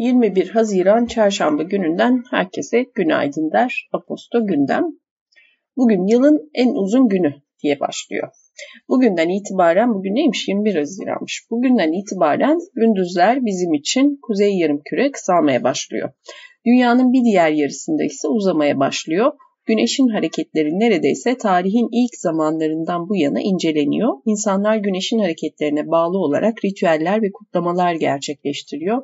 21 Haziran Çarşamba gününden herkese günaydın der Aposto Gündem. Bugün yılın en uzun günü diye başlıyor. Bugünden itibaren, bugün neymiş 21 Haziran'mış. Bugünden itibaren gündüzler bizim için kuzey yarımküre kısalmaya başlıyor. Dünyanın bir diğer yarısında ise uzamaya başlıyor. Güneşin hareketleri neredeyse tarihin ilk zamanlarından bu yana inceleniyor. İnsanlar güneşin hareketlerine bağlı olarak ritüeller ve kutlamalar gerçekleştiriyor.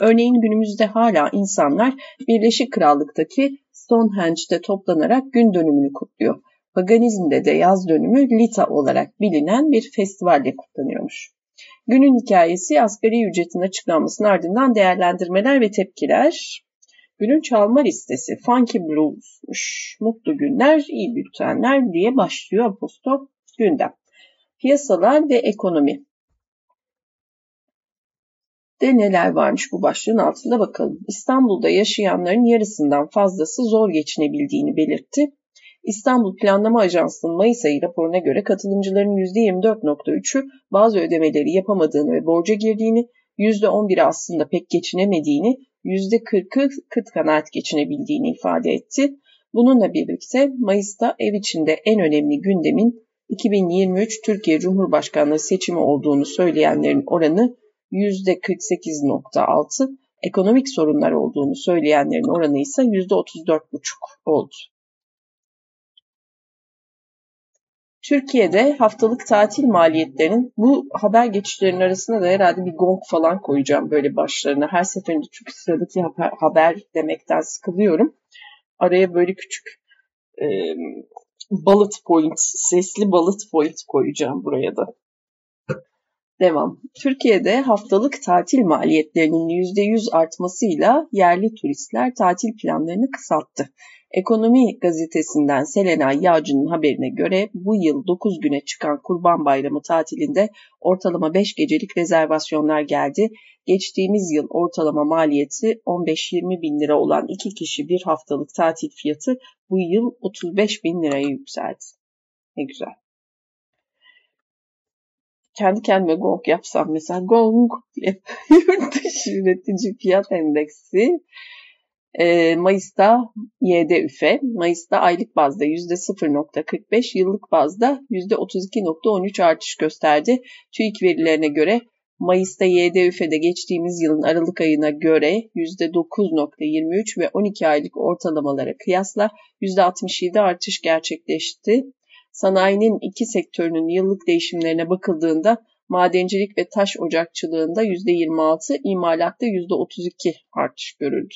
Örneğin günümüzde hala insanlar Birleşik Krallık'taki Stonehenge'de toplanarak gün dönümünü kutluyor. Paganizmde de yaz dönümü Lita olarak bilinen bir festivalle kutlanıyormuş. Günün hikayesi asgari ücretin açıklanmasının ardından değerlendirmeler ve tepkiler. Günün çalma listesi Funky Blues'muş. Mutlu günler, iyi bültenler diye başlıyor Aposto gündem. Piyasalar ve ekonomi de neler varmış bu başlığın altında bakalım. İstanbul'da yaşayanların yarısından fazlası zor geçinebildiğini belirtti. İstanbul Planlama Ajansı'nın Mayıs ayı raporuna göre katılımcıların %24.3'ü bazı ödemeleri yapamadığını ve borca girdiğini, %11'i aslında pek geçinemediğini, %40'ı kıt kanaat geçinebildiğini ifade etti. Bununla birlikte Mayıs'ta ev içinde en önemli gündemin 2023 Türkiye Cumhurbaşkanlığı seçimi olduğunu söyleyenlerin oranı %48.6, ekonomik sorunlar olduğunu söyleyenlerin oranı ise %34.5 oldu. Türkiye'de haftalık tatil maliyetlerinin bu haber geçişlerinin arasında da herhalde bir gong falan koyacağım böyle başlarına. Her seferinde çünkü sıradaki haber, haber demekten sıkılıyorum. Araya böyle küçük e, bullet point, sesli bullet point koyacağım buraya da. Devam. Türkiye'de haftalık tatil maliyetlerinin %100 artmasıyla yerli turistler tatil planlarını kısalttı. Ekonomi gazetesinden Selena Yağcı'nın haberine göre bu yıl 9 güne çıkan Kurban Bayramı tatilinde ortalama 5 gecelik rezervasyonlar geldi. Geçtiğimiz yıl ortalama maliyeti 15-20 bin lira olan 2 kişi bir haftalık tatil fiyatı bu yıl 35 bin liraya yükseldi. Ne güzel kendi kendime gong yapsam mesela gong diye yurt dışı üretici fiyat endeksi e, Mayıs'ta YDÜF'e, Mayıs'ta aylık bazda %0.45, yıllık bazda %32.13 artış gösterdi. TÜİK verilerine göre Mayıs'ta YDÜF'de geçtiğimiz yılın Aralık ayına göre %9.23 ve 12 aylık ortalamalara kıyasla %67 artış gerçekleşti sanayinin iki sektörünün yıllık değişimlerine bakıldığında madencilik ve taş ocakçılığında %26, imalatta %32 artış görüldü.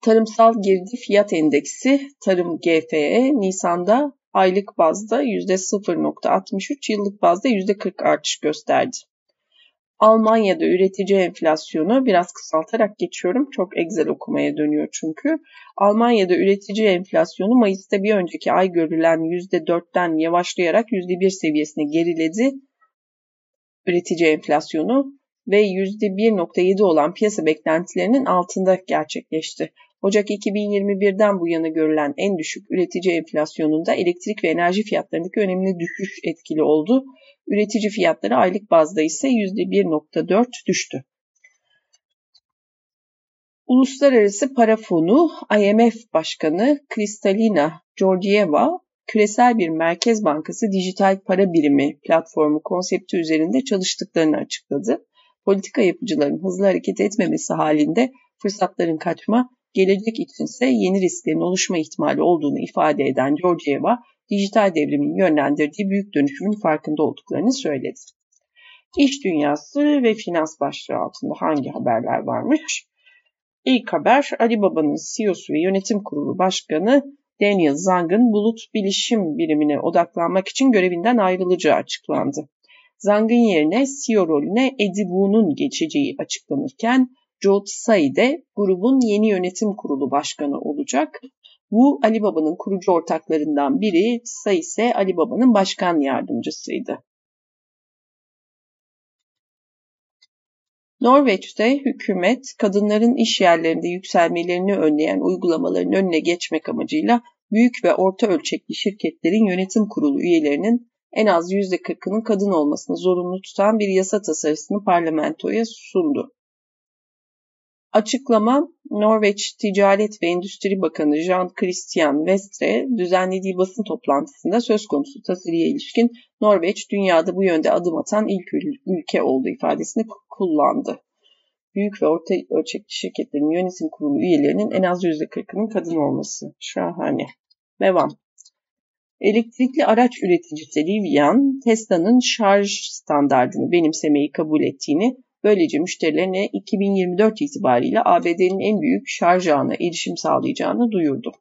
Tarımsal girdi fiyat endeksi tarım GFE Nisan'da aylık bazda %0.63, yıllık bazda %40 artış gösterdi. Almanya'da üretici enflasyonu biraz kısaltarak geçiyorum. Çok Excel okumaya dönüyor çünkü. Almanya'da üretici enflasyonu Mayıs'ta bir önceki ay görülen %4'ten yavaşlayarak %1 seviyesine geriledi. Üretici enflasyonu ve %1.7 olan piyasa beklentilerinin altında gerçekleşti. Ocak 2021'den bu yana görülen en düşük üretici enflasyonunda elektrik ve enerji fiyatlarındaki önemli düşüş etkili oldu. Üretici fiyatları aylık bazda ise %1.4 düştü. Uluslararası Para Fonu IMF Başkanı Kristalina Georgieva, küresel bir merkez bankası dijital para birimi platformu konsepti üzerinde çalıştıklarını açıkladı. Politika yapıcıların hızlı hareket etmemesi halinde fırsatların kaçma, gelecek içinse yeni risklerin oluşma ihtimali olduğunu ifade eden Georgieva, dijital devrimin yönlendirdiği büyük dönüşümün farkında olduklarını söyledi. İş dünyası ve finans başlığı altında hangi haberler varmış? İlk haber Alibaba'nın CEO'su ve yönetim kurulu başkanı Daniel Zhang'ın bulut bilişim birimine odaklanmak için görevinden ayrılacağı açıklandı. Zhang'ın yerine CEO rolüne Eddie Wu'nun geçeceği açıklanırken Joe Tsai de grubun yeni yönetim kurulu başkanı olacak. Bu Alibaba'nın kurucu ortaklarından biri, Tsai ise Alibaba'nın başkan yardımcısıydı. Norveç'te hükümet kadınların iş yerlerinde yükselmelerini önleyen uygulamaların önüne geçmek amacıyla büyük ve orta ölçekli şirketlerin yönetim kurulu üyelerinin en az %40'ının kadın olmasını zorunlu tutan bir yasa tasarısını parlamentoya sundu. Açıklama Norveç Ticaret ve Endüstri Bakanı Jean Christian Vestre düzenlediği basın toplantısında söz konusu tasarıya ilişkin Norveç dünyada bu yönde adım atan ilk ülke olduğu ifadesini kullandı. Büyük ve orta ölçekli şirketlerin yönetim kurulu üyelerinin en az %40'ının kadın olması. Şahane. Devam. Elektrikli araç üreticisi Rivian, Tesla'nın şarj standartını benimsemeyi kabul ettiğini Böylece müşterilerine 2024 itibariyle ABD'nin en büyük şarj ağına erişim sağlayacağını duyurdu.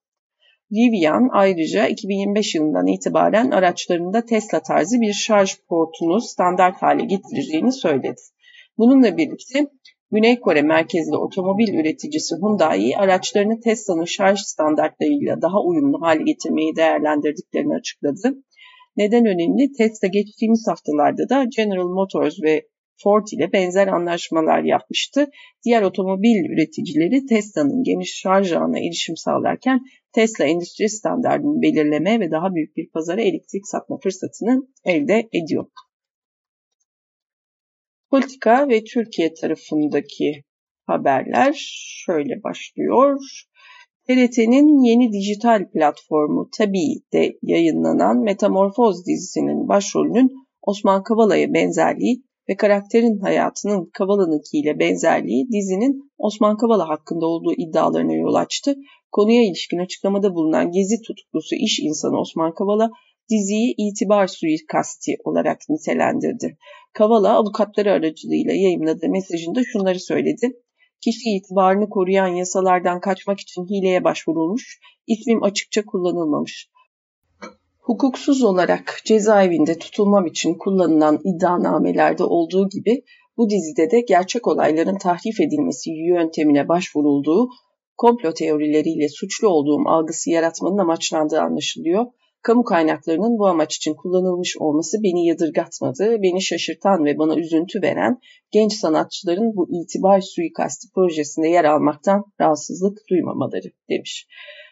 Rivian ayrıca 2025 yılından itibaren araçlarında Tesla tarzı bir şarj portunu standart hale getireceğini söyledi. Bununla birlikte Güney Kore merkezli otomobil üreticisi Hyundai araçlarını Tesla'nın şarj standartlarıyla daha uyumlu hale getirmeyi değerlendirdiklerini açıkladı. Neden önemli? Tesla geçtiğimiz haftalarda da General Motors ve Ford ile benzer anlaşmalar yapmıştı. Diğer otomobil üreticileri Tesla'nın geniş şarj ağına erişim sağlarken Tesla endüstri standartını belirleme ve daha büyük bir pazara elektrik satma fırsatını elde ediyor. Politika ve Türkiye tarafındaki haberler şöyle başlıyor. TRT'nin yeni dijital platformu Tabi'de yayınlanan Metamorfoz dizisinin başrolünün Osman Kavala'ya benzerliği ve karakterin hayatının Kavala'nınkiyle benzerliği dizinin Osman Kavala hakkında olduğu iddialarına yol açtı. Konuya ilişkin açıklamada bulunan gezi tutuklusu iş insanı Osman Kavala diziyi itibar suikasti olarak nitelendirdi. Kavala avukatları aracılığıyla yayınladığı mesajında şunları söyledi. Kişi itibarını koruyan yasalardan kaçmak için hileye başvurulmuş, ismim açıkça kullanılmamış. Hukuksuz olarak cezaevinde tutulmam için kullanılan iddianamelerde olduğu gibi bu dizide de gerçek olayların tahrif edilmesi yöntemine başvurulduğu, komplo teorileriyle suçlu olduğum algısı yaratmanın amaçlandığı anlaşılıyor. Kamu kaynaklarının bu amaç için kullanılmış olması beni yadırgatmadı, beni şaşırtan ve bana üzüntü veren genç sanatçıların bu itibar suikasti projesinde yer almaktan rahatsızlık duymamaları demiş.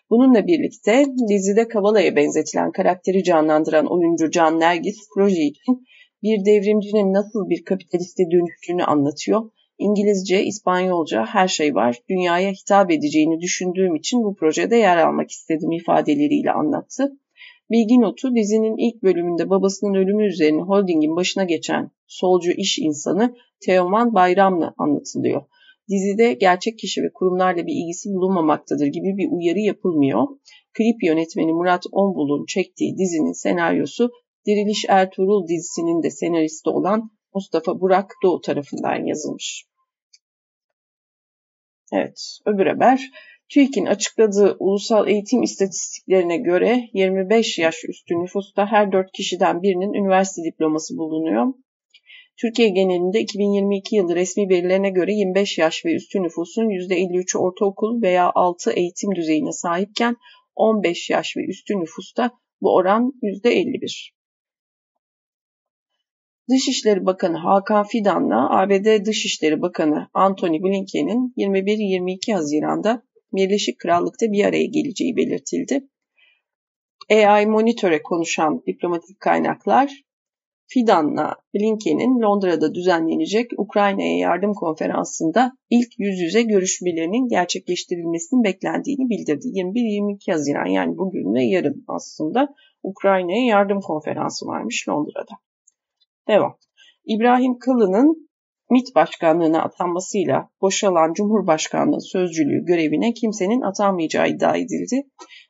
Bununla birlikte dizide Kavala'ya benzetilen karakteri canlandıran oyuncu Can Nergis proje için bir devrimcinin nasıl bir kapitaliste dönüştüğünü anlatıyor. İngilizce, İspanyolca her şey var. Dünyaya hitap edeceğini düşündüğüm için bu projede yer almak istedim ifadeleriyle anlattı. Bilgi notu dizinin ilk bölümünde babasının ölümü üzerine holdingin başına geçen solcu iş insanı Teoman Bayramlı anlatılıyor dizide gerçek kişi ve kurumlarla bir ilgisi bulunmamaktadır gibi bir uyarı yapılmıyor. Klip yönetmeni Murat Onbul'un çektiği dizinin senaryosu Diriliş Ertuğrul dizisinin de senaristi olan Mustafa Burak Doğu tarafından yazılmış. Evet, öbür haber. TÜİK'in açıkladığı ulusal eğitim istatistiklerine göre 25 yaş üstü nüfusta her 4 kişiden birinin üniversite diploması bulunuyor. Türkiye genelinde 2022 yılı resmi verilerine göre 25 yaş ve üstü nüfusun %53'ü ortaokul veya altı eğitim düzeyine sahipken 15 yaş ve üstü nüfusta bu oran %51. Dışişleri Bakanı Hakan Fidan'la ABD Dışişleri Bakanı Antony Blinken'in 21-22 Haziran'da Birleşik Krallık'ta bir araya geleceği belirtildi. AI Monitör'e konuşan diplomatik kaynaklar Fidan'la Blinken'in Londra'da düzenlenecek Ukrayna'ya yardım konferansında ilk yüz yüze görüşmelerinin gerçekleştirilmesinin beklendiğini bildirdi. 21-22 Haziran yani bugün ve yarın aslında Ukrayna'ya yardım konferansı varmış Londra'da. Devam. İbrahim Kılı'nın MİT başkanlığına atanmasıyla boşalan Cumhurbaşkanlığı sözcülüğü görevine kimsenin atanmayacağı iddia edildi.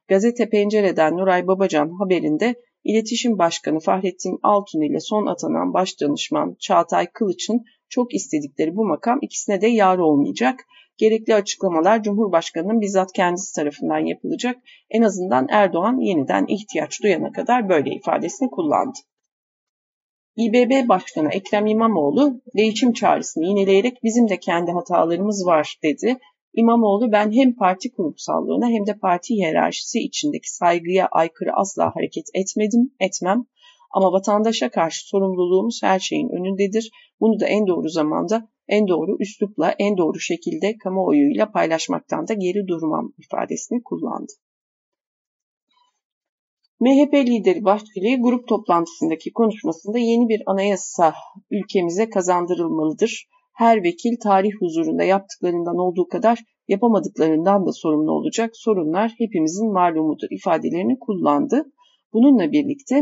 Gazete Pencere'den Nuray Babacan haberinde İletişim Başkanı Fahrettin Altun ile son atanan Başdanışman Çağatay Kılıç'ın çok istedikleri bu makam ikisine de yar olmayacak. Gerekli açıklamalar Cumhurbaşkanı'nın bizzat kendisi tarafından yapılacak. En azından Erdoğan yeniden ihtiyaç duyana kadar böyle ifadesini kullandı. İBB Başkanı Ekrem İmamoğlu değişim çağrısını yineleyerek bizim de kendi hatalarımız var dedi. İmamoğlu ben hem parti kurumsallığına hem de parti hiyerarşisi içindeki saygıya aykırı asla hareket etmedim, etmem. Ama vatandaşa karşı sorumluluğumuz her şeyin önündedir. Bunu da en doğru zamanda, en doğru üslupla, en doğru şekilde kamuoyuyla paylaşmaktan da geri durmam ifadesini kullandı. MHP lideri Bahçeli grup toplantısındaki konuşmasında yeni bir anayasa ülkemize kazandırılmalıdır Her vekil tarih huzurunda yaptıklarından olduğu kadar yapamadıklarından da sorumlu olacak. Sorunlar hepimizin malumudur ifadelerini kullandı. Bununla birlikte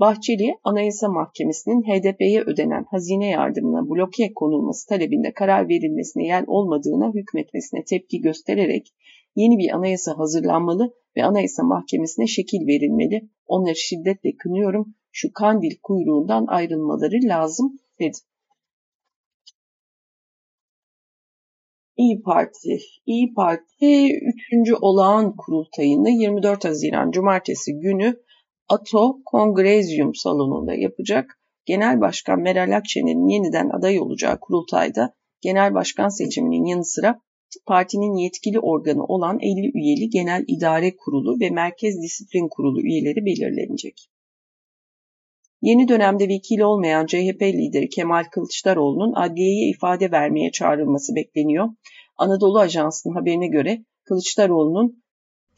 Bahçeli, Anayasa Mahkemesi'nin HDP'ye ödenen hazine yardımına bloke konulması talebinde karar verilmesine yer olmadığına hükmetmesine tepki göstererek yeni bir anayasa hazırlanmalı ve Anayasa Mahkemesi'ne şekil verilmeli. Onları şiddetle kınıyorum. Şu kandil kuyruğundan ayrılmaları lazım dedi. İyi Parti. İyi Parti 3. olağan kurultayını 24 Haziran Cumartesi günü ATO Kongrezyum salonunda yapacak. Genel Başkan Meral Akşener'in yeniden aday olacağı kurultayda genel başkan seçiminin yanı sıra partinin yetkili organı olan 50 üyeli Genel İdare Kurulu ve Merkez Disiplin Kurulu üyeleri belirlenecek. Yeni dönemde vekil olmayan CHP lideri Kemal Kılıçdaroğlu'nun adliyeye ifade vermeye çağrılması bekleniyor. Anadolu Ajansı'nın haberine göre Kılıçdaroğlu'nun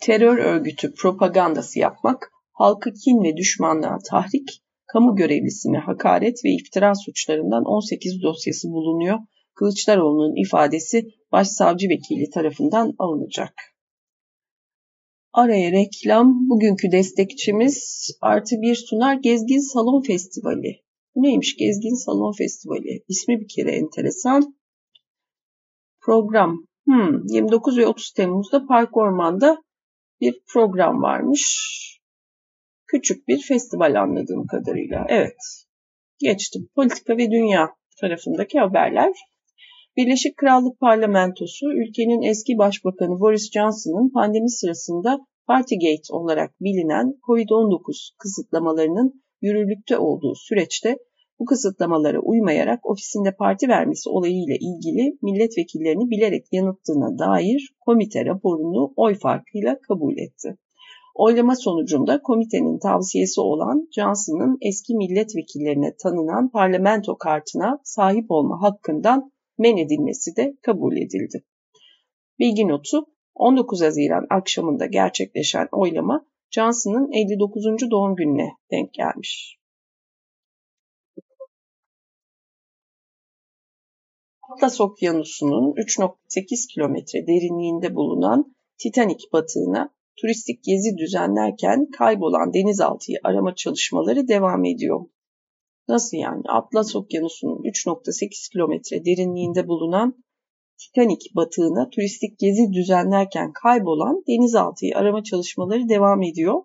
terör örgütü propagandası yapmak, halkı kin ve düşmanlığa tahrik, kamu görevlisine hakaret ve iftira suçlarından 18 dosyası bulunuyor. Kılıçdaroğlu'nun ifadesi başsavcı vekili tarafından alınacak. Araya reklam. Bugünkü destekçimiz artı bir sunar Gezgin Salon Festivali. Bu neymiş Gezgin Salon Festivali? İsmi bir kere enteresan. Program. Hmm, 29 ve 30 Temmuz'da Park Orman'da bir program varmış. Küçük bir festival anladığım kadarıyla. Evet. Geçtim. Politika ve Dünya tarafındaki haberler. Birleşik Krallık Parlamentosu ülkenin eski başbakanı Boris Johnson'ın pandemi sırasında Partygate olarak bilinen COVID-19 kısıtlamalarının yürürlükte olduğu süreçte bu kısıtlamalara uymayarak ofisinde parti vermesi olayıyla ilgili milletvekillerini bilerek yanıttığına dair komite raporunu oy farkıyla kabul etti. Oylama sonucunda komitenin tavsiyesi olan Johnson'ın eski milletvekillerine tanınan parlamento kartına sahip olma hakkından men edilmesi de kabul edildi. Bilgi notu 19 Haziran akşamında gerçekleşen oylama Johnson'ın 59. doğum gününe denk gelmiş. Atlas Okyanusu'nun 3.8 kilometre derinliğinde bulunan Titanic batığına turistik gezi düzenlerken kaybolan denizaltıyı arama çalışmaları devam ediyor. Nasıl yani? Atlas Okyanusu'nun 3.8 kilometre derinliğinde bulunan Titanic batığına turistik gezi düzenlerken kaybolan denizaltıyı arama çalışmaları devam ediyor.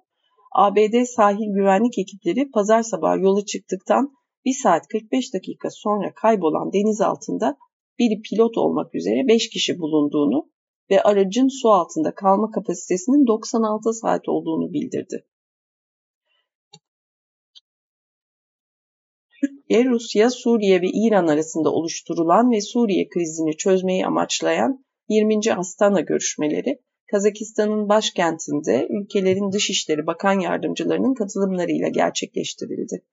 ABD sahil güvenlik ekipleri pazar sabahı yola çıktıktan 1 saat 45 dakika sonra kaybolan deniz altında biri pilot olmak üzere 5 kişi bulunduğunu ve aracın su altında kalma kapasitesinin 96 saat olduğunu bildirdi. Türkiye, Rusya, Suriye ve İran arasında oluşturulan ve Suriye krizini çözmeyi amaçlayan 20. Astana görüşmeleri Kazakistan'ın başkentinde ülkelerin Dışişleri Bakan Yardımcılarının katılımlarıyla gerçekleştirildi.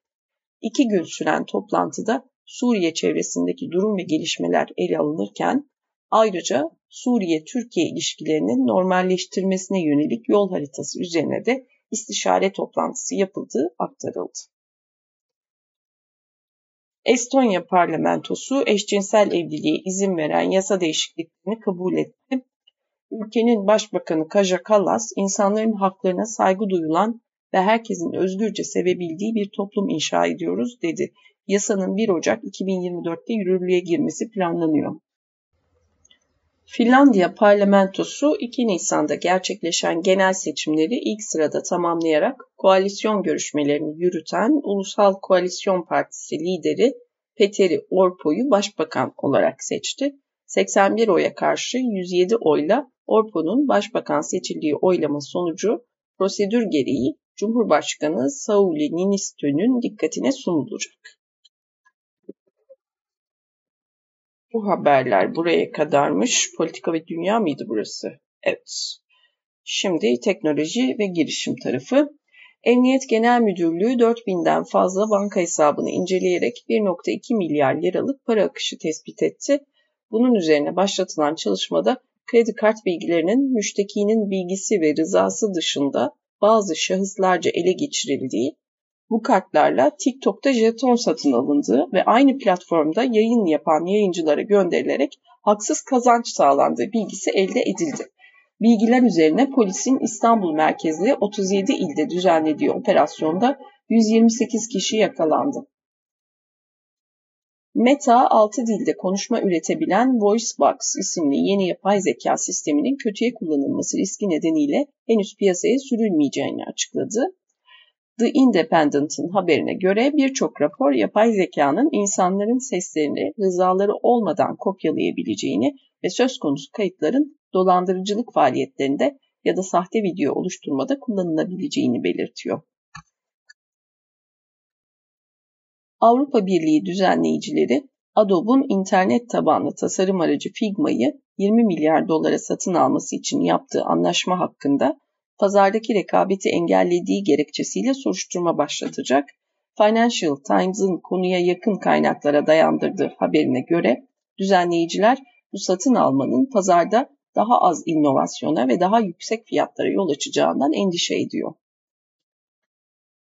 İki gün süren toplantıda Suriye çevresindeki durum ve gelişmeler ele alınırken ayrıca Suriye-Türkiye ilişkilerinin normalleştirmesine yönelik yol haritası üzerine de istişare toplantısı yapıldığı aktarıldı. Estonya parlamentosu eşcinsel evliliğe izin veren yasa değişikliklerini kabul etti. Ülkenin başbakanı Kaja Kallas, insanların haklarına saygı duyulan ve herkesin özgürce sevebildiği bir toplum inşa ediyoruz dedi. Yasanın 1 Ocak 2024'te yürürlüğe girmesi planlanıyor. Finlandiya parlamentosu 2 Nisan'da gerçekleşen genel seçimleri ilk sırada tamamlayarak koalisyon görüşmelerini yürüten Ulusal Koalisyon Partisi lideri Petteri Orpo'yu başbakan olarak seçti. 81 oya karşı 107 oyla Orpo'nun başbakan seçildiği oylama sonucu prosedür gereği Cumhurbaşkanı Sauli Niinistö'nün dikkatine sunulacak. Bu haberler buraya kadarmış. Politika ve dünya mıydı burası? Evet. Şimdi teknoloji ve girişim tarafı. Emniyet Genel Müdürlüğü 4000'den fazla banka hesabını inceleyerek 1.2 milyar liralık para akışı tespit etti. Bunun üzerine başlatılan çalışmada kredi kart bilgilerinin müştekinin bilgisi ve rızası dışında bazı şahıslarca ele geçirildiği Bu kartlarla TikTok'ta jeton satın alındığı ve aynı platformda yayın yapan yayıncılara gönderilerek haksız kazanç sağlandığı bilgisi elde edildi. Bilgiler üzerine polisin İstanbul merkezli 37 ilde düzenlediği operasyonda 128 kişi yakalandı. Meta 6 dilde konuşma üretebilen VoiceBox isimli yeni yapay zeka sisteminin kötüye kullanılması riski nedeniyle henüz piyasaya sürülmeyeceğini açıkladı. The Independent'ın haberine göre birçok rapor yapay zekanın insanların seslerini rızaları olmadan kopyalayabileceğini ve söz konusu kayıtların dolandırıcılık faaliyetlerinde ya da sahte video oluşturmada kullanılabileceğini belirtiyor. Avrupa Birliği düzenleyicileri Adobe'un internet tabanlı tasarım aracı Figma'yı 20 milyar dolara satın alması için yaptığı anlaşma hakkında pazardaki rekabeti engellediği gerekçesiyle soruşturma başlatacak. Financial Times'ın konuya yakın kaynaklara dayandırdığı haberine göre düzenleyiciler bu satın almanın pazarda daha az inovasyona ve daha yüksek fiyatlara yol açacağından endişe ediyor.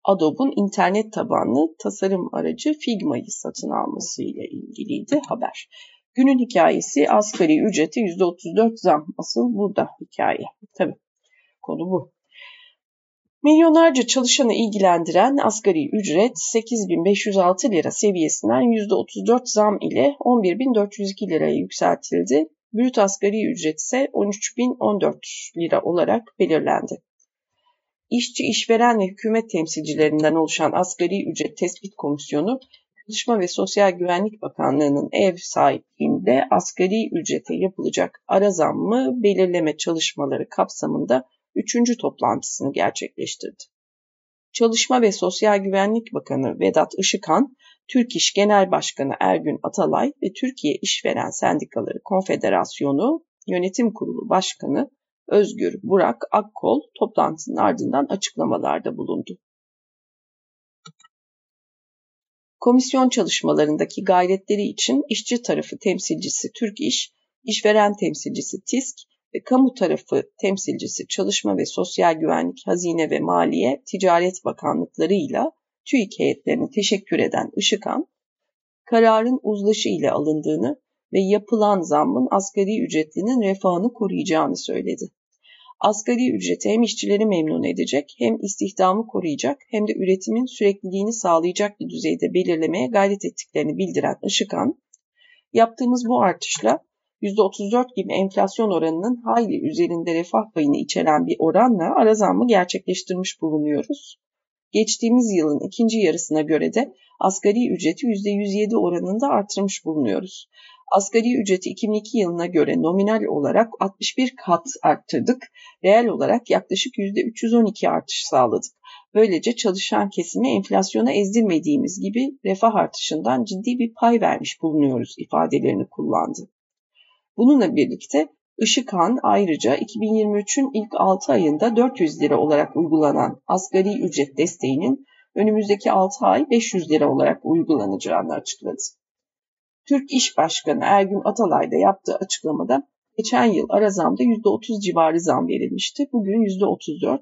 Adobe'un internet tabanlı tasarım aracı Figma'yı satın alması ile ilgiliydi haber. Günün hikayesi asgari ücreti %34 zam. Asıl burada hikaye. Tabii konu bu. Milyonlarca çalışanı ilgilendiren asgari ücret 8.506 lira seviyesinden %34 zam ile 11.402 liraya yükseltildi. Brüt asgari ücret ise 13.014 lira olarak belirlendi. İşçi, işveren ve hükümet temsilcilerinden oluşan Asgari Ücret Tespit Komisyonu, Çalışma ve Sosyal Güvenlik Bakanlığı'nın ev sahipliğinde asgari ücrete yapılacak ara zammı belirleme çalışmaları kapsamında üçüncü toplantısını gerçekleştirdi. Çalışma ve Sosyal Güvenlik Bakanı Vedat Işıkhan, Türk İş Genel Başkanı Ergün Atalay ve Türkiye İşveren Sendikaları Konfederasyonu Yönetim Kurulu Başkanı Özgür Burak Akkol toplantının ardından açıklamalarda bulundu. Komisyon çalışmalarındaki gayretleri için işçi tarafı temsilcisi Türk İş, işveren temsilcisi TİSK ve kamu tarafı temsilcisi Çalışma ve Sosyal Güvenlik, Hazine ve Maliye, Ticaret Bakanlıklarıyla TÜİK heyetlerine teşekkür eden Işıkan, kararın uzlaşı ile alındığını ve yapılan zammın asgari ücretlinin refahını koruyacağını söyledi. Asgari ücreti hem işçileri memnun edecek, hem istihdamı koruyacak, hem de üretimin sürekliliğini sağlayacak bir düzeyde belirlemeye gayret ettiklerini bildiren Işıkan, yaptığımız bu artışla %34 gibi enflasyon oranının hayli üzerinde refah payını içeren bir oranla ara zammı gerçekleştirmiş bulunuyoruz. Geçtiğimiz yılın ikinci yarısına göre de asgari ücreti %107 oranında artırmış bulunuyoruz. Asgari ücreti 2002 yılına göre nominal olarak 61 kat arttırdık. Reel olarak yaklaşık %312 artış sağladık. Böylece çalışan kesimi enflasyona ezdirmediğimiz gibi refah artışından ciddi bir pay vermiş bulunuyoruz ifadelerini kullandı. Bununla birlikte Işıkhan ayrıca 2023'ün ilk 6 ayında 400 lira olarak uygulanan asgari ücret desteğinin önümüzdeki 6 ay 500 lira olarak uygulanacağını açıkladı. Türk İş Başkanı Ergün Atalay da yaptığı açıklamada geçen yıl ara zamda %30 civarı zam verilmişti. Bugün %34.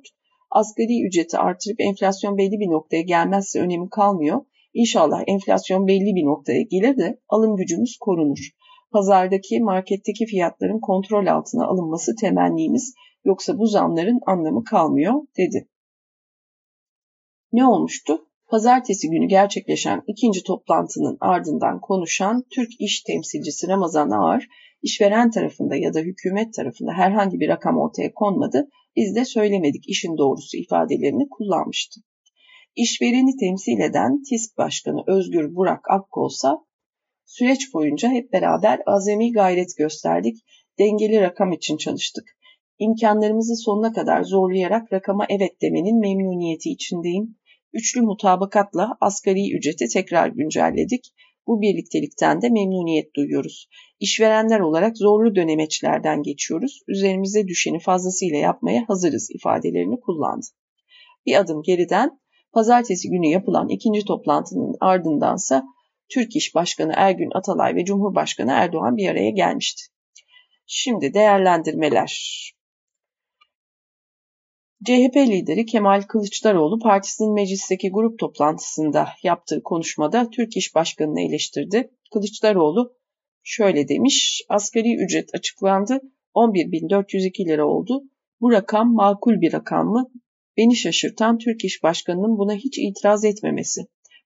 Asgari ücreti artırıp enflasyon belli bir noktaya gelmezse önemi kalmıyor. İnşallah enflasyon belli bir noktaya gelir de alım gücümüz korunur. Pazardaki, marketteki fiyatların kontrol altına alınması temennimiz yoksa bu zamların anlamı kalmıyor dedi. Ne olmuştu? Pazartesi günü gerçekleşen ikinci toplantının ardından konuşan Türk İş temsilcisi Ramazan Ağar, işveren tarafında ya da hükümet tarafında herhangi bir rakam ortaya konmadı, biz de söylemedik işin doğrusu ifadelerini kullanmıştı. İşvereni temsil eden TİSK Başkanı Özgür Burak Akkolsa, süreç boyunca hep beraber azami gayret gösterdik, dengeli rakam için çalıştık. İmkanlarımızı sonuna kadar zorlayarak rakama evet demenin memnuniyeti içindeyim Üçlü mutabakatla asgari ücreti tekrar güncelledik. Bu birliktelikten de memnuniyet duyuyoruz. İşverenler olarak zorlu dönemeçlerden geçiyoruz. Üzerimize düşeni fazlasıyla yapmaya hazırız ifadelerini kullandı. Bir adım geriden pazartesi günü yapılan ikinci toplantının ardındansa Türk İş Başkanı Ergün Atalay ve Cumhurbaşkanı Erdoğan bir araya gelmişti. Şimdi değerlendirmeler. CHP lideri Kemal Kılıçdaroğlu partisinin meclisteki grup toplantısında yaptığı konuşmada Türk İş Başkanı'nı eleştirdi. Kılıçdaroğlu şöyle demiş, asgari ücret açıklandı, 11.402 lira oldu. Bu rakam makul bir rakam mı? Beni şaşırtan Türk İş Başkanı'nın buna hiç itiraz etmemesi.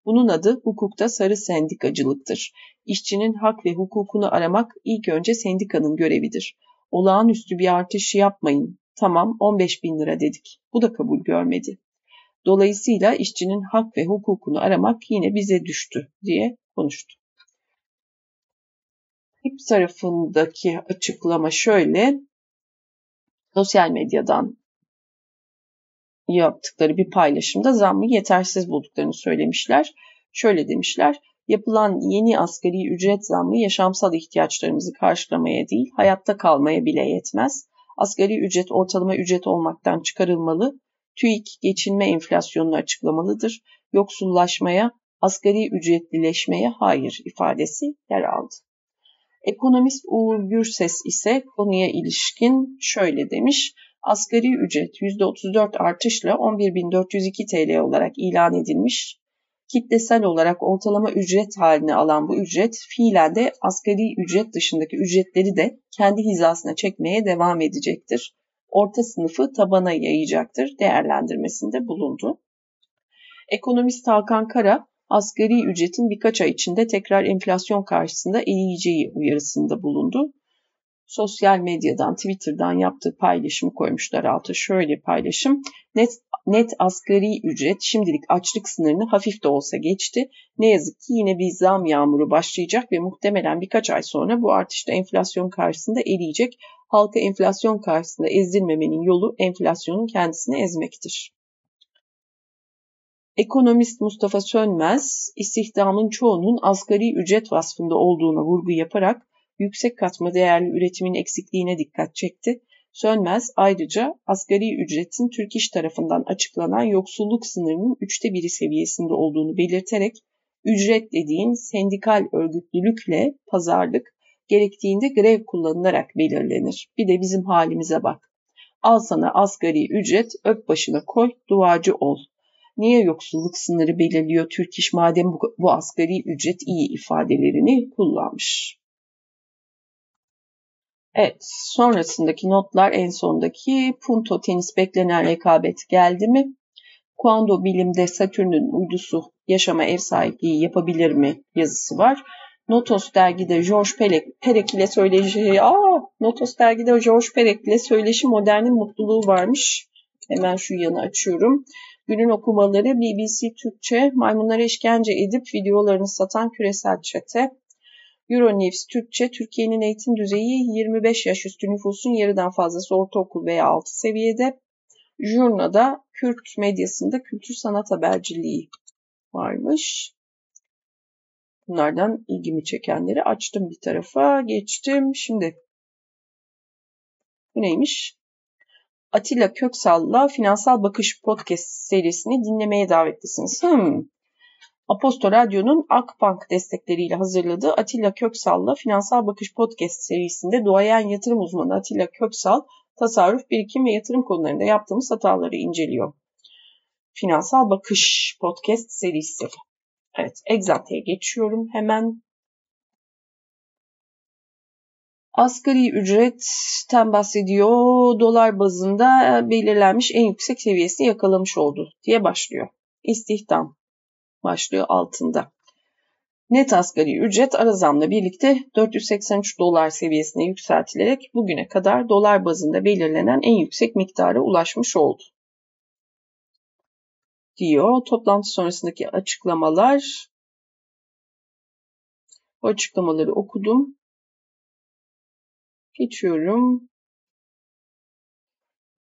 Bunun adı hukukta sarı sendikacılıktır. İşçinin hak ve hukukunu aramak ilk önce sendikanın görevidir. Olağanüstü bir artış yapmayın. Tamam 15 bin lira dedik. Bu da kabul görmedi. Dolayısıyla işçinin hak ve hukukunu aramak yine bize düştü diye konuştu. İp tarafındaki açıklama şöyle. Sosyal medyadan yaptıkları bir paylaşımda zammı yetersiz bulduklarını söylemişler. Şöyle demişler, yapılan yeni asgari ücret zammı yaşamsal ihtiyaçlarımızı karşılamaya değil, hayatta kalmaya bile yetmez. Asgari ücret ortalama ücret olmaktan çıkarılmalı, TÜİK geçinme enflasyonunu açıklamalıdır, yoksullaşmaya, asgari ücretlileşmeye hayır ifadesi yer aldı. Ekonomist Uğur Gürses ise konuya ilişkin şöyle demiş, asgari ücret %34 artışla 11.402 TL olarak ilan edilmiş. Kitlesel olarak ortalama ücret haline alan bu ücret fiilen de asgari ücret dışındaki ücretleri de kendi hizasına çekmeye devam edecektir. Orta sınıfı tabana yayacaktır değerlendirmesinde bulundu. Ekonomist Hakan Kara, asgari ücretin birkaç ay içinde tekrar enflasyon karşısında eriyeceği uyarısında bulundu sosyal medyadan, Twitter'dan yaptığı paylaşımı koymuşlar altı. Şöyle paylaşım. Net, net asgari ücret şimdilik açlık sınırını hafif de olsa geçti. Ne yazık ki yine bir zam yağmuru başlayacak ve muhtemelen birkaç ay sonra bu artışta enflasyon karşısında eriyecek. Halka enflasyon karşısında ezdirmemenin yolu enflasyonun kendisini ezmektir. Ekonomist Mustafa Sönmez, istihdamın çoğunun asgari ücret vasfında olduğuna vurgu yaparak yüksek katma değerli üretimin eksikliğine dikkat çekti. Sönmez ayrıca asgari ücretin Türk İş tarafından açıklanan yoksulluk sınırının üçte biri seviyesinde olduğunu belirterek ücret dediğin sendikal örgütlülükle pazarlık gerektiğinde grev kullanılarak belirlenir. Bir de bizim halimize bak. Al sana asgari ücret, öp başına koy, duacı ol. Niye yoksulluk sınırı belirliyor Türk İş madem bu, bu asgari ücret iyi ifadelerini kullanmış. Evet, sonrasındaki notlar en sondaki Punto tenis beklenen rekabet geldi mi? Kuando bilimde Satürn'ün uydusu yaşama ev sahipliği yapabilir mi yazısı var. Notos dergide George Perec, Perec ile söyleşi, aa Notos dergide George Perec ile söyleşi modernin mutluluğu varmış. Hemen şu yanı açıyorum. Günün okumaları BBC Türkçe, maymunlara işkence edip videolarını satan küresel çete, Euronews Türkçe, Türkiye'nin eğitim düzeyi 25 yaş üstü nüfusun yarıdan fazlası ortaokul veya altı seviyede. Jurna'da Kürt medyasında kültür sanat haberciliği varmış. Bunlardan ilgimi çekenleri açtım bir tarafa, geçtim. Şimdi bu neymiş? Atilla Köksal'la Finansal Bakış Podcast serisini dinlemeye davetlisiniz. Hmm. Aposto Radyo'nun Akbank destekleriyle hazırladığı Atilla Köksal'la Finansal Bakış Podcast serisinde duayen yatırım uzmanı Atilla Köksal, tasarruf, birikim ve yatırım konularında yaptığımız hataları inceliyor. Finansal Bakış Podcast serisi. Evet, Exante'ye geçiyorum hemen. Asgari ücretten bahsediyor. Dolar bazında belirlenmiş en yüksek seviyesini yakalamış oldu diye başlıyor. İstihdam başlığı altında. Net asgari ücret ara zamla birlikte 483 dolar seviyesine yükseltilerek bugüne kadar dolar bazında belirlenen en yüksek miktara ulaşmış oldu. Diyor. Toplantı sonrasındaki açıklamalar. O açıklamaları okudum. Geçiyorum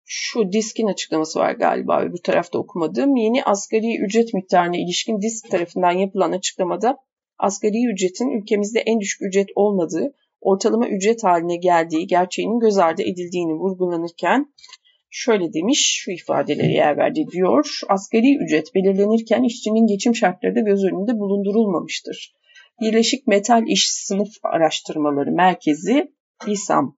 şu diskin açıklaması var galiba öbür tarafta okumadığım. Yeni asgari ücret miktarına ilişkin disk tarafından yapılan açıklamada asgari ücretin ülkemizde en düşük ücret olmadığı, ortalama ücret haline geldiği gerçeğinin göz ardı edildiğini vurgulanırken şöyle demiş, şu ifadeleri yer verdi diyor. Asgari ücret belirlenirken işçinin geçim şartları da göz önünde bulundurulmamıştır. Birleşik Metal İş Sınıf Araştırmaları Merkezi BİSAM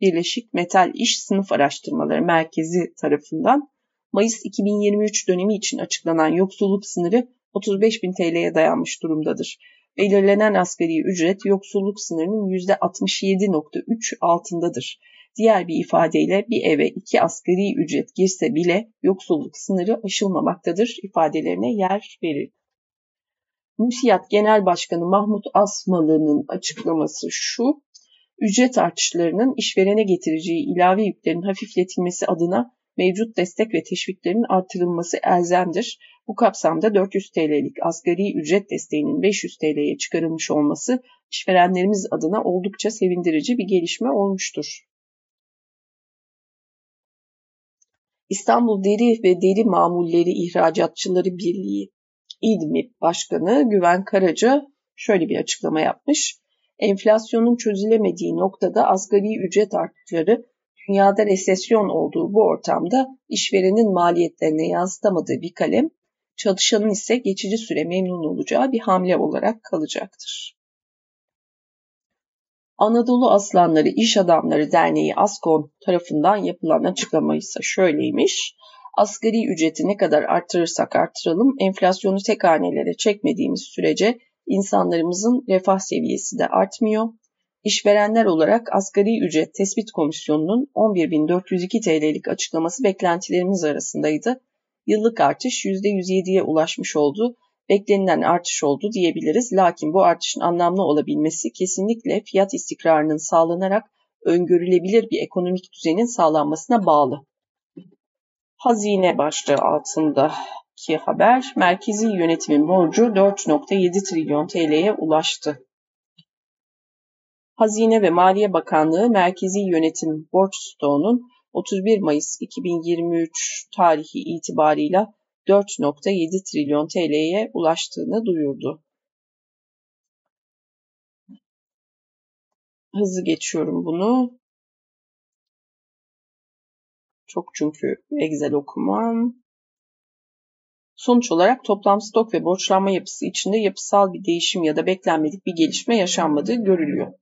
Birleşik Metal İş Sınıf Araştırmaları Merkezi tarafından Mayıs 2023 dönemi için açıklanan yoksulluk sınırı 35 bin TL'ye dayanmış durumdadır. Belirlenen asgari ücret yoksulluk sınırının %67.3 altındadır. Diğer bir ifadeyle bir eve iki asgari ücret girse bile yoksulluk sınırı aşılmamaktadır ifadelerine yer verir. MÜSİAD Genel Başkanı Mahmut Asmalı'nın açıklaması şu, ücret artışlarının işverene getireceği ilave yüklerin hafifletilmesi adına mevcut destek ve teşviklerin artırılması elzemdir. Bu kapsamda 400 TL'lik asgari ücret desteğinin 500 TL'ye çıkarılmış olması işverenlerimiz adına oldukça sevindirici bir gelişme olmuştur. İstanbul Deri ve Deri Mamulleri İhracatçıları Birliği İDMİ Başkanı Güven Karaca şöyle bir açıklama yapmış. Enflasyonun çözülemediği noktada asgari ücret artışları dünyada resesyon olduğu bu ortamda işverenin maliyetlerine yansıtamadığı bir kalem, çalışanın ise geçici süre memnun olacağı bir hamle olarak kalacaktır. Anadolu Aslanları İş Adamları Derneği ASKON tarafından yapılan açıklama ise şöyleymiş. Asgari ücreti ne kadar artırırsak artıralım enflasyonu tek hanelere çekmediğimiz sürece insanlarımızın refah seviyesi de artmıyor. İşverenler olarak asgari ücret tespit komisyonunun 11.402 TL'lik açıklaması beklentilerimiz arasındaydı. Yıllık artış %107'ye ulaşmış oldu. Beklenilen artış oldu diyebiliriz. Lakin bu artışın anlamlı olabilmesi kesinlikle fiyat istikrarının sağlanarak öngörülebilir bir ekonomik düzenin sağlanmasına bağlı. Hazine başlığı altındaki haber, merkezi yönetimin borcu 4.7 trilyon TL'ye ulaştı. Hazine ve Maliye Bakanlığı Merkezi Yönetim Borç Stoğu'nun 31 Mayıs 2023 tarihi itibarıyla 4.7 trilyon TL'ye ulaştığını duyurdu. Hızlı geçiyorum bunu. Çok çünkü Excel okumam. Sonuç olarak toplam stok ve borçlanma yapısı içinde yapısal bir değişim ya da beklenmedik bir gelişme yaşanmadığı görülüyor.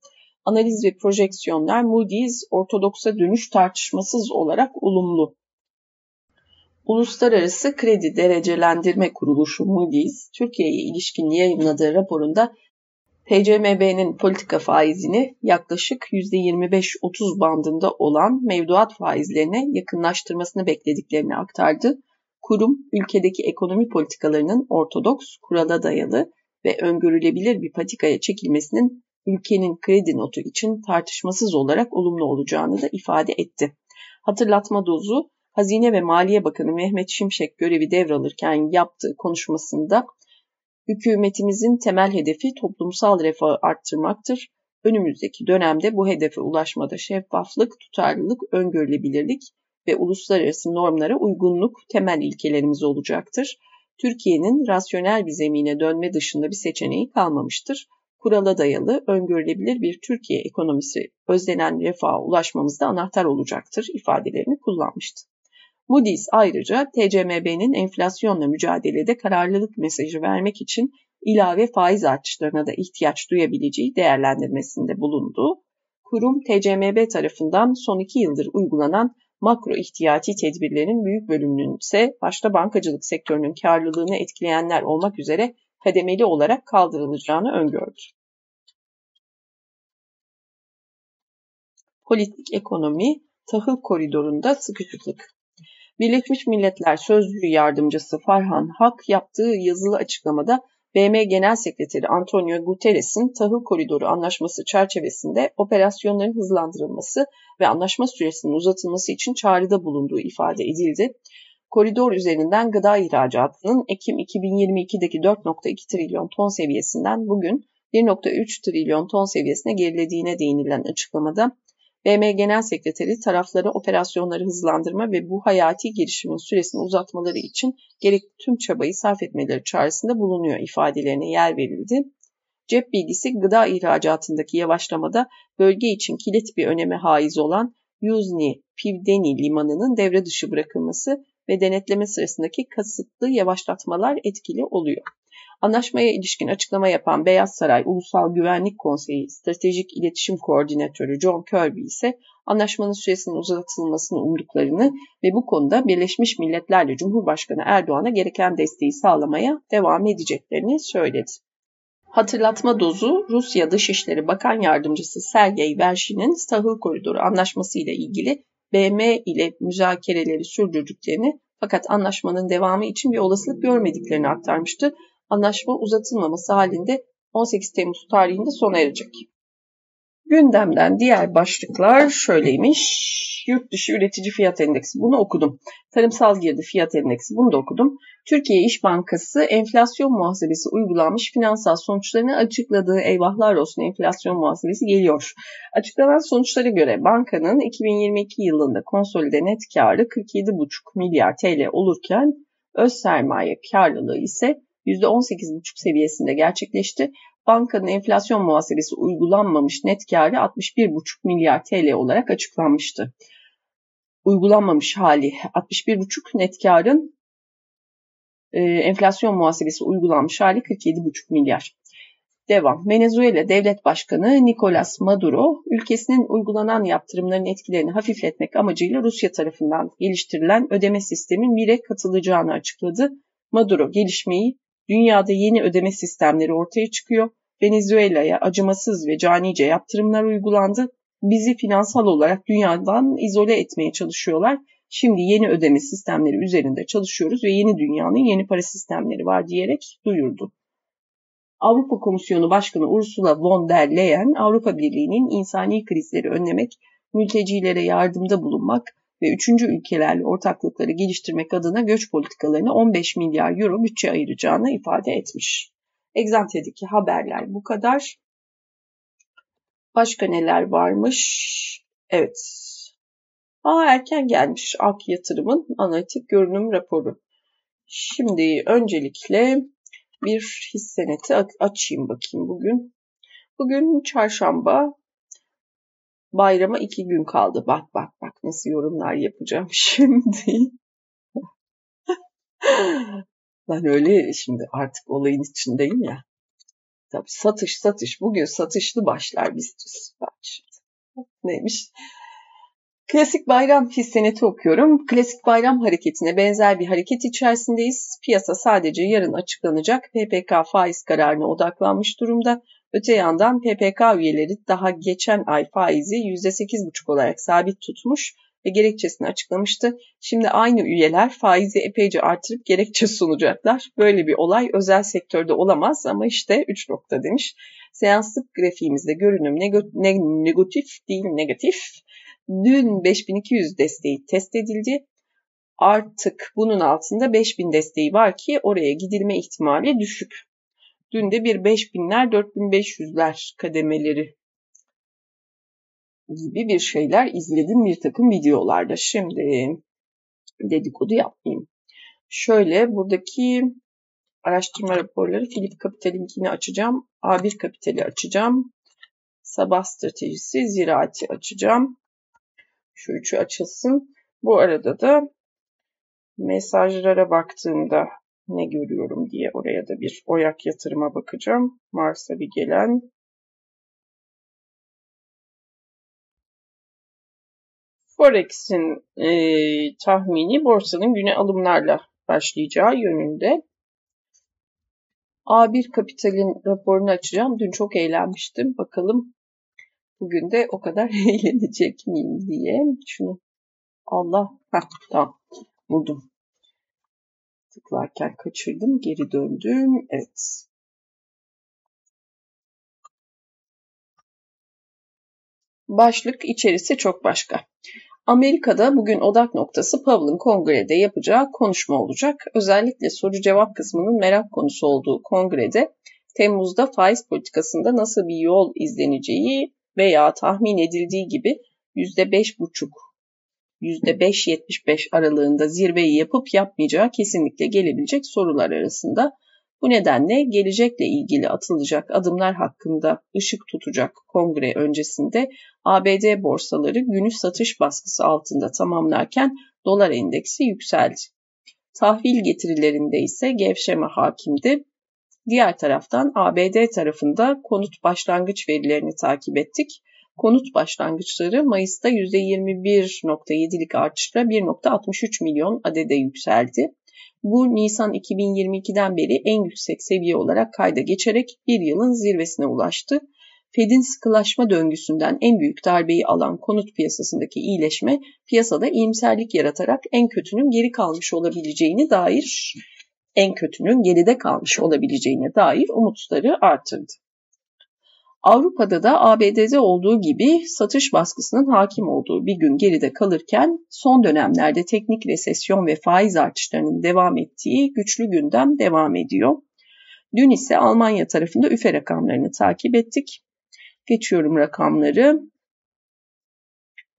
Analiz ve projeksiyonlar Moody's ortodoksa dönüş tartışmasız olarak olumlu. Uluslararası Kredi Derecelendirme Kuruluşu Moody's, Türkiye'ye ilişkin yayınladığı raporunda TCMB'nin politika faizini yaklaşık %25-30 bandında olan mevduat faizlerine yakınlaştırmasını beklediklerini aktardı. Kurum, ülkedeki ekonomi politikalarının ortodoks, kurala dayalı ve öngörülebilir bir patikaya çekilmesinin ülkenin kredi notu için tartışmasız olarak olumlu olacağını da ifade etti. Hatırlatma dozu Hazine ve Maliye Bakanı Mehmet Şimşek görevi devralırken yaptığı konuşmasında hükümetimizin temel hedefi toplumsal refahı arttırmaktır. Önümüzdeki dönemde bu hedefe ulaşmada şeffaflık, tutarlılık, öngörülebilirlik ve uluslararası normlara uygunluk temel ilkelerimiz olacaktır. Türkiye'nin rasyonel bir zemine dönme dışında bir seçeneği kalmamıştır kurala dayalı, öngörülebilir bir Türkiye ekonomisi özlenen refaha ulaşmamızda anahtar olacaktır ifadelerini kullanmıştı. Moody's ayrıca TCMB'nin enflasyonla mücadelede kararlılık mesajı vermek için ilave faiz artışlarına da ihtiyaç duyabileceği değerlendirmesinde bulundu. Kurum TCMB tarafından son iki yıldır uygulanan makro ihtiyati tedbirlerin büyük bölümünün ise başta bankacılık sektörünün karlılığını etkileyenler olmak üzere kademeli olarak kaldırılacağını öngördü. Politik ekonomi, tahıl koridorunda sıkışıklık. Birleşmiş Milletler Sözcü Yardımcısı Farhan Hak yaptığı yazılı açıklamada BM Genel Sekreteri Antonio Guterres'in tahıl koridoru anlaşması çerçevesinde operasyonların hızlandırılması ve anlaşma süresinin uzatılması için çağrıda bulunduğu ifade edildi. Koridor üzerinden gıda ihracatının Ekim 2022'deki 4.2 trilyon ton seviyesinden bugün 1.3 trilyon ton seviyesine gerilediğine değinilen açıklamada BM Genel Sekreteri tarafları operasyonları hızlandırma ve bu hayati girişimin süresini uzatmaları için gerekli tüm çabayı sarf etmeleri çağrısında bulunuyor ifadelerine yer verildi. Cep bilgisi gıda ihracatındaki yavaşlamada bölge için kilit bir öneme haiz olan Yuzny Pivdeni limanının devre dışı bırakılması ve denetleme sırasındaki kasıtlı yavaşlatmalar etkili oluyor. Anlaşmaya ilişkin açıklama yapan Beyaz Saray Ulusal Güvenlik Konseyi Stratejik İletişim Koordinatörü John Kirby ise anlaşmanın süresinin uzatılmasını umduklarını ve bu konuda Birleşmiş Milletler'le Cumhurbaşkanı Erdoğan'a gereken desteği sağlamaya devam edeceklerini söyledi. Hatırlatma dozu Rusya Dışişleri Bakan Yardımcısı Sergey Vershin'in Tahıl Koridoru Anlaşması ile ilgili BM ile müzakereleri sürdürdüklerini fakat anlaşmanın devamı için bir olasılık görmediklerini aktarmıştı. Anlaşma uzatılmaması halinde 18 Temmuz tarihinde sona erecek. Gündemden diğer başlıklar şöyleymiş. Yurt dışı üretici fiyat endeksi. Bunu okudum. Tarımsal girdi fiyat endeksi. Bunu da okudum. Türkiye İş Bankası enflasyon muhasebesi uygulanmış finansal sonuçlarını açıkladığı eyvahlar olsun enflasyon muhasebesi geliyor. Açıklanan sonuçlara göre bankanın 2022 yılında konsolide net karı 47,5 milyar TL olurken öz sermaye karlılığı ise %18,5 seviyesinde gerçekleşti. Bankanın enflasyon muhasebesi uygulanmamış net karı 61,5 milyar TL olarak açıklanmıştı. Uygulanmamış hali 61,5 net karın e, enflasyon muhasebesi uygulanmış hali 47,5 milyar. Devam. Venezuela Devlet Başkanı Nicolas Maduro, ülkesinin uygulanan yaptırımların etkilerini hafifletmek amacıyla Rusya tarafından geliştirilen ödeme sistemin MIR'e katılacağını açıkladı. Maduro gelişmeyi Dünyada yeni ödeme sistemleri ortaya çıkıyor. Venezuela'ya acımasız ve canice yaptırımlar uygulandı. Bizi finansal olarak dünyadan izole etmeye çalışıyorlar. Şimdi yeni ödeme sistemleri üzerinde çalışıyoruz ve yeni dünyanın yeni para sistemleri var diyerek duyurdu. Avrupa Komisyonu Başkanı Ursula von der Leyen, Avrupa Birliği'nin insani krizleri önlemek, mültecilere yardımda bulunmak ve üçüncü ülkelerle ortaklıkları geliştirmek adına göç politikalarına 15 milyar euro bütçe ayıracağını ifade etmiş. Exante'deki haberler bu kadar. Başka neler varmış? Evet. Aa erken gelmiş Ak Yatırım'ın analitik görünüm raporu. Şimdi öncelikle bir hisseneti açayım bakayım bugün. Bugün çarşamba Bayrama iki gün kaldı. Bak bak bak nasıl yorumlar yapacağım şimdi. ben öyle şimdi artık olayın içindeyim ya. Tabii satış satış. Bugün satışlı başlar biz. Neymiş? Klasik bayram hisseneti okuyorum. Klasik bayram hareketine benzer bir hareket içerisindeyiz. Piyasa sadece yarın açıklanacak PPK faiz kararına odaklanmış durumda. Öte yandan PPK üyeleri daha geçen ay faizi %8,5 olarak sabit tutmuş ve gerekçesini açıklamıştı. Şimdi aynı üyeler faizi epeyce artırıp gerekçe sunacaklar. Böyle bir olay özel sektörde olamaz ama işte 3 nokta demiş. Seanslık grafiğimizde görünüm negatif değil negatif. Dün 5200 desteği test edildi. Artık bunun altında 5000 desteği var ki oraya gidilme ihtimali düşük. Dün de bir 5000'ler 4500'ler kademeleri gibi bir şeyler izledim bir takım videolarda. Şimdi dedikodu yapmayayım. Şöyle buradaki araştırma raporları Philip Capital'inkini açacağım. A1 Capital'i açacağım. Sabah stratejisi ziraati açacağım. Şu üçü açılsın. Bu arada da mesajlara baktığımda ne görüyorum diye oraya da bir oyak yatırıma bakacağım. Mars'a bir gelen Forex'in e, tahmini borsanın güne alımlarla başlayacağı yönünde. A1 Kapital'in raporunu açacağım. Dün çok eğlenmiştim. Bakalım bugün de o kadar eğlenecek miyim diye. Şunu Allah. Heh, tamam buldum tıklarken kaçırdım. Geri döndüm. Evet. Başlık içerisi çok başka. Amerika'da bugün odak noktası Powell'ın kongrede yapacağı konuşma olacak. Özellikle soru cevap kısmının merak konusu olduğu kongrede Temmuz'da faiz politikasında nasıl bir yol izleneceği veya tahmin edildiği gibi %5,5 %5-75 aralığında zirveyi yapıp yapmayacağı kesinlikle gelebilecek sorular arasında. Bu nedenle gelecekle ilgili atılacak adımlar hakkında ışık tutacak kongre öncesinde ABD borsaları günü satış baskısı altında tamamlarken dolar endeksi yükseldi. Tahvil getirilerinde ise gevşeme hakimdi. Diğer taraftan ABD tarafında konut başlangıç verilerini takip ettik. Konut başlangıçları Mayıs'ta %21.7'lik artışla 1.63 milyon adede yükseldi. Bu Nisan 2022'den beri en yüksek seviye olarak kayda geçerek bir yılın zirvesine ulaştı. Fed'in sıkılaşma döngüsünden en büyük darbeyi alan konut piyasasındaki iyileşme piyasada iyimserlik yaratarak en kötünün geri kalmış olabileceğini dair en kötünün geride kalmış olabileceğine dair umutları artırdı. Avrupa'da da ABD'de olduğu gibi satış baskısının hakim olduğu bir gün geride kalırken son dönemlerde teknik resesyon ve faiz artışlarının devam ettiği güçlü gündem devam ediyor. Dün ise Almanya tarafında üfe rakamlarını takip ettik. Geçiyorum rakamları.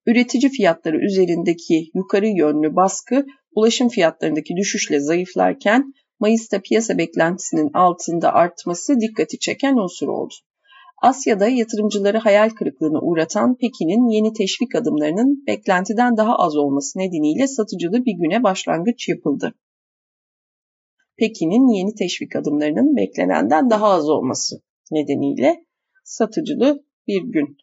Üretici fiyatları üzerindeki yukarı yönlü baskı ulaşım fiyatlarındaki düşüşle zayıflarken Mayıs'ta piyasa beklentisinin altında artması dikkati çeken unsur oldu. Asya'da yatırımcıları hayal kırıklığına uğratan Pekin'in yeni teşvik adımlarının beklentiden daha az olması nedeniyle satıcılı bir güne başlangıç yapıldı. Pekin'in yeni teşvik adımlarının beklenenden daha az olması nedeniyle satıcılı bir gün.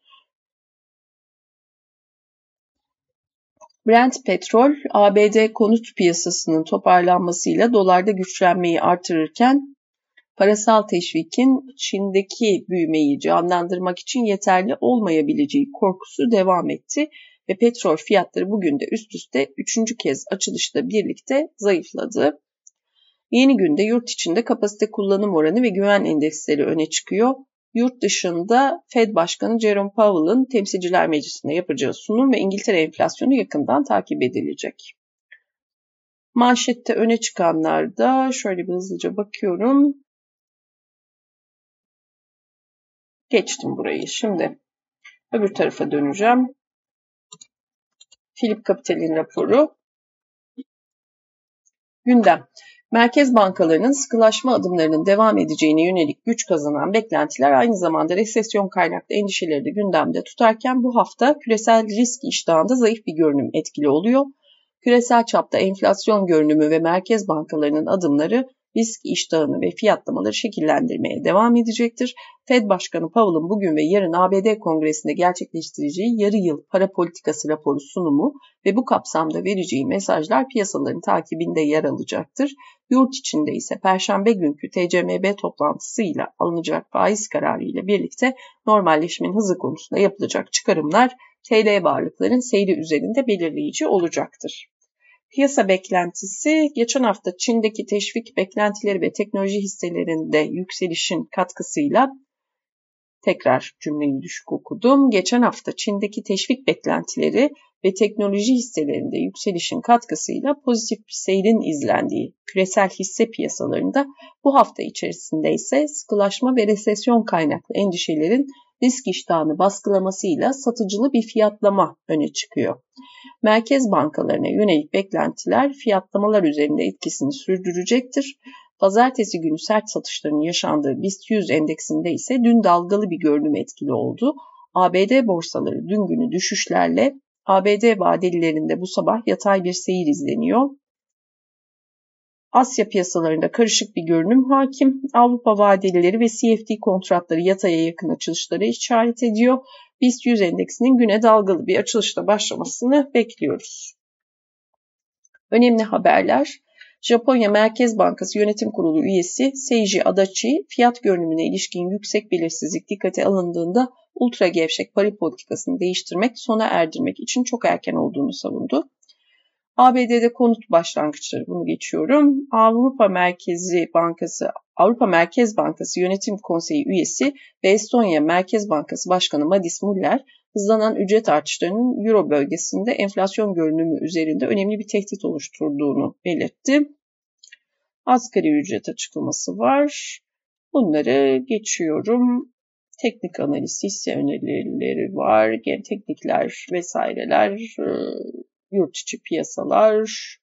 Brent petrol, ABD konut piyasasının toparlanmasıyla dolarda güçlenmeyi artırırken parasal teşvikin Çin'deki büyümeyi canlandırmak için yeterli olmayabileceği korkusu devam etti ve petrol fiyatları bugün de üst üste üçüncü kez açılışta birlikte zayıfladı. Yeni günde yurt içinde kapasite kullanım oranı ve güven endeksleri öne çıkıyor. Yurt dışında Fed Başkanı Jerome Powell'ın Temsilciler Meclisi'nde yapacağı sunum ve İngiltere enflasyonu yakından takip edilecek. Manşette öne çıkanlarda şöyle bir hızlıca bakıyorum. Geçtim burayı. Şimdi öbür tarafa döneceğim. Philip Capital'in raporu. Gündem. Merkez bankalarının sıkılaşma adımlarının devam edeceğine yönelik güç kazanan beklentiler aynı zamanda resesyon kaynaklı endişeleri de gündemde tutarken bu hafta küresel risk iştahında zayıf bir görünüm etkili oluyor. Küresel çapta enflasyon görünümü ve merkez bankalarının adımları risk iştahını ve fiyatlamaları şekillendirmeye devam edecektir. Fed Başkanı Powell'ın bugün ve yarın ABD Kongresi'nde gerçekleştireceği yarı yıl para politikası raporu sunumu ve bu kapsamda vereceği mesajlar piyasaların takibinde yer alacaktır. Yurt içinde ise Perşembe günkü TCMB toplantısıyla alınacak faiz kararı ile birlikte normalleşmenin hızı konusunda yapılacak çıkarımlar TL varlıkların seyri üzerinde belirleyici olacaktır. Piyasa beklentisi geçen hafta Çin'deki teşvik beklentileri ve teknoloji hisselerinde yükselişin katkısıyla tekrar cümleyi düşük okudum. Geçen hafta Çin'deki teşvik beklentileri ve teknoloji hisselerinde yükselişin katkısıyla pozitif bir seyrin izlendiği küresel hisse piyasalarında bu hafta içerisinde ise sıkılaşma ve resesyon kaynaklı endişelerin risk iştahını baskılamasıyla satıcılı bir fiyatlama öne çıkıyor. Merkez bankalarına yönelik beklentiler fiyatlamalar üzerinde etkisini sürdürecektir. Pazartesi günü sert satışların yaşandığı BIST 100 endeksinde ise dün dalgalı bir görünüm etkili oldu. ABD borsaları dün günü düşüşlerle ABD vadelilerinde bu sabah yatay bir seyir izleniyor. Asya piyasalarında karışık bir görünüm hakim. Avrupa vadelileri ve CFD kontratları yataya yakın açılışlara işaret ediyor. BIST 100 endeksinin güne dalgalı bir açılışla başlamasını bekliyoruz. Önemli haberler. Japonya Merkez Bankası Yönetim Kurulu üyesi Seiji Adachi, fiyat görünümüne ilişkin yüksek belirsizlik dikkate alındığında ultra gevşek para politikasını değiştirmek, sona erdirmek için çok erken olduğunu savundu. ABD'de konut başlangıçları bunu geçiyorum. Avrupa Merkezi Bankası Avrupa Merkez Bankası Yönetim Konseyi üyesi ve Estonya Merkez Bankası Başkanı Madis Muller hızlanan ücret artışlarının Euro bölgesinde enflasyon görünümü üzerinde önemli bir tehdit oluşturduğunu belirtti. Asgari ücret açıklaması var. Bunları geçiyorum. Teknik analiz, hisse önerileri var, teknikler vesaireler, yurt içi piyasalar.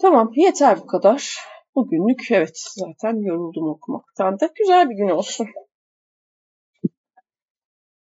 Tamam yeter bu kadar. Bugünlük evet zaten yoruldum okumaktan da güzel bir gün olsun.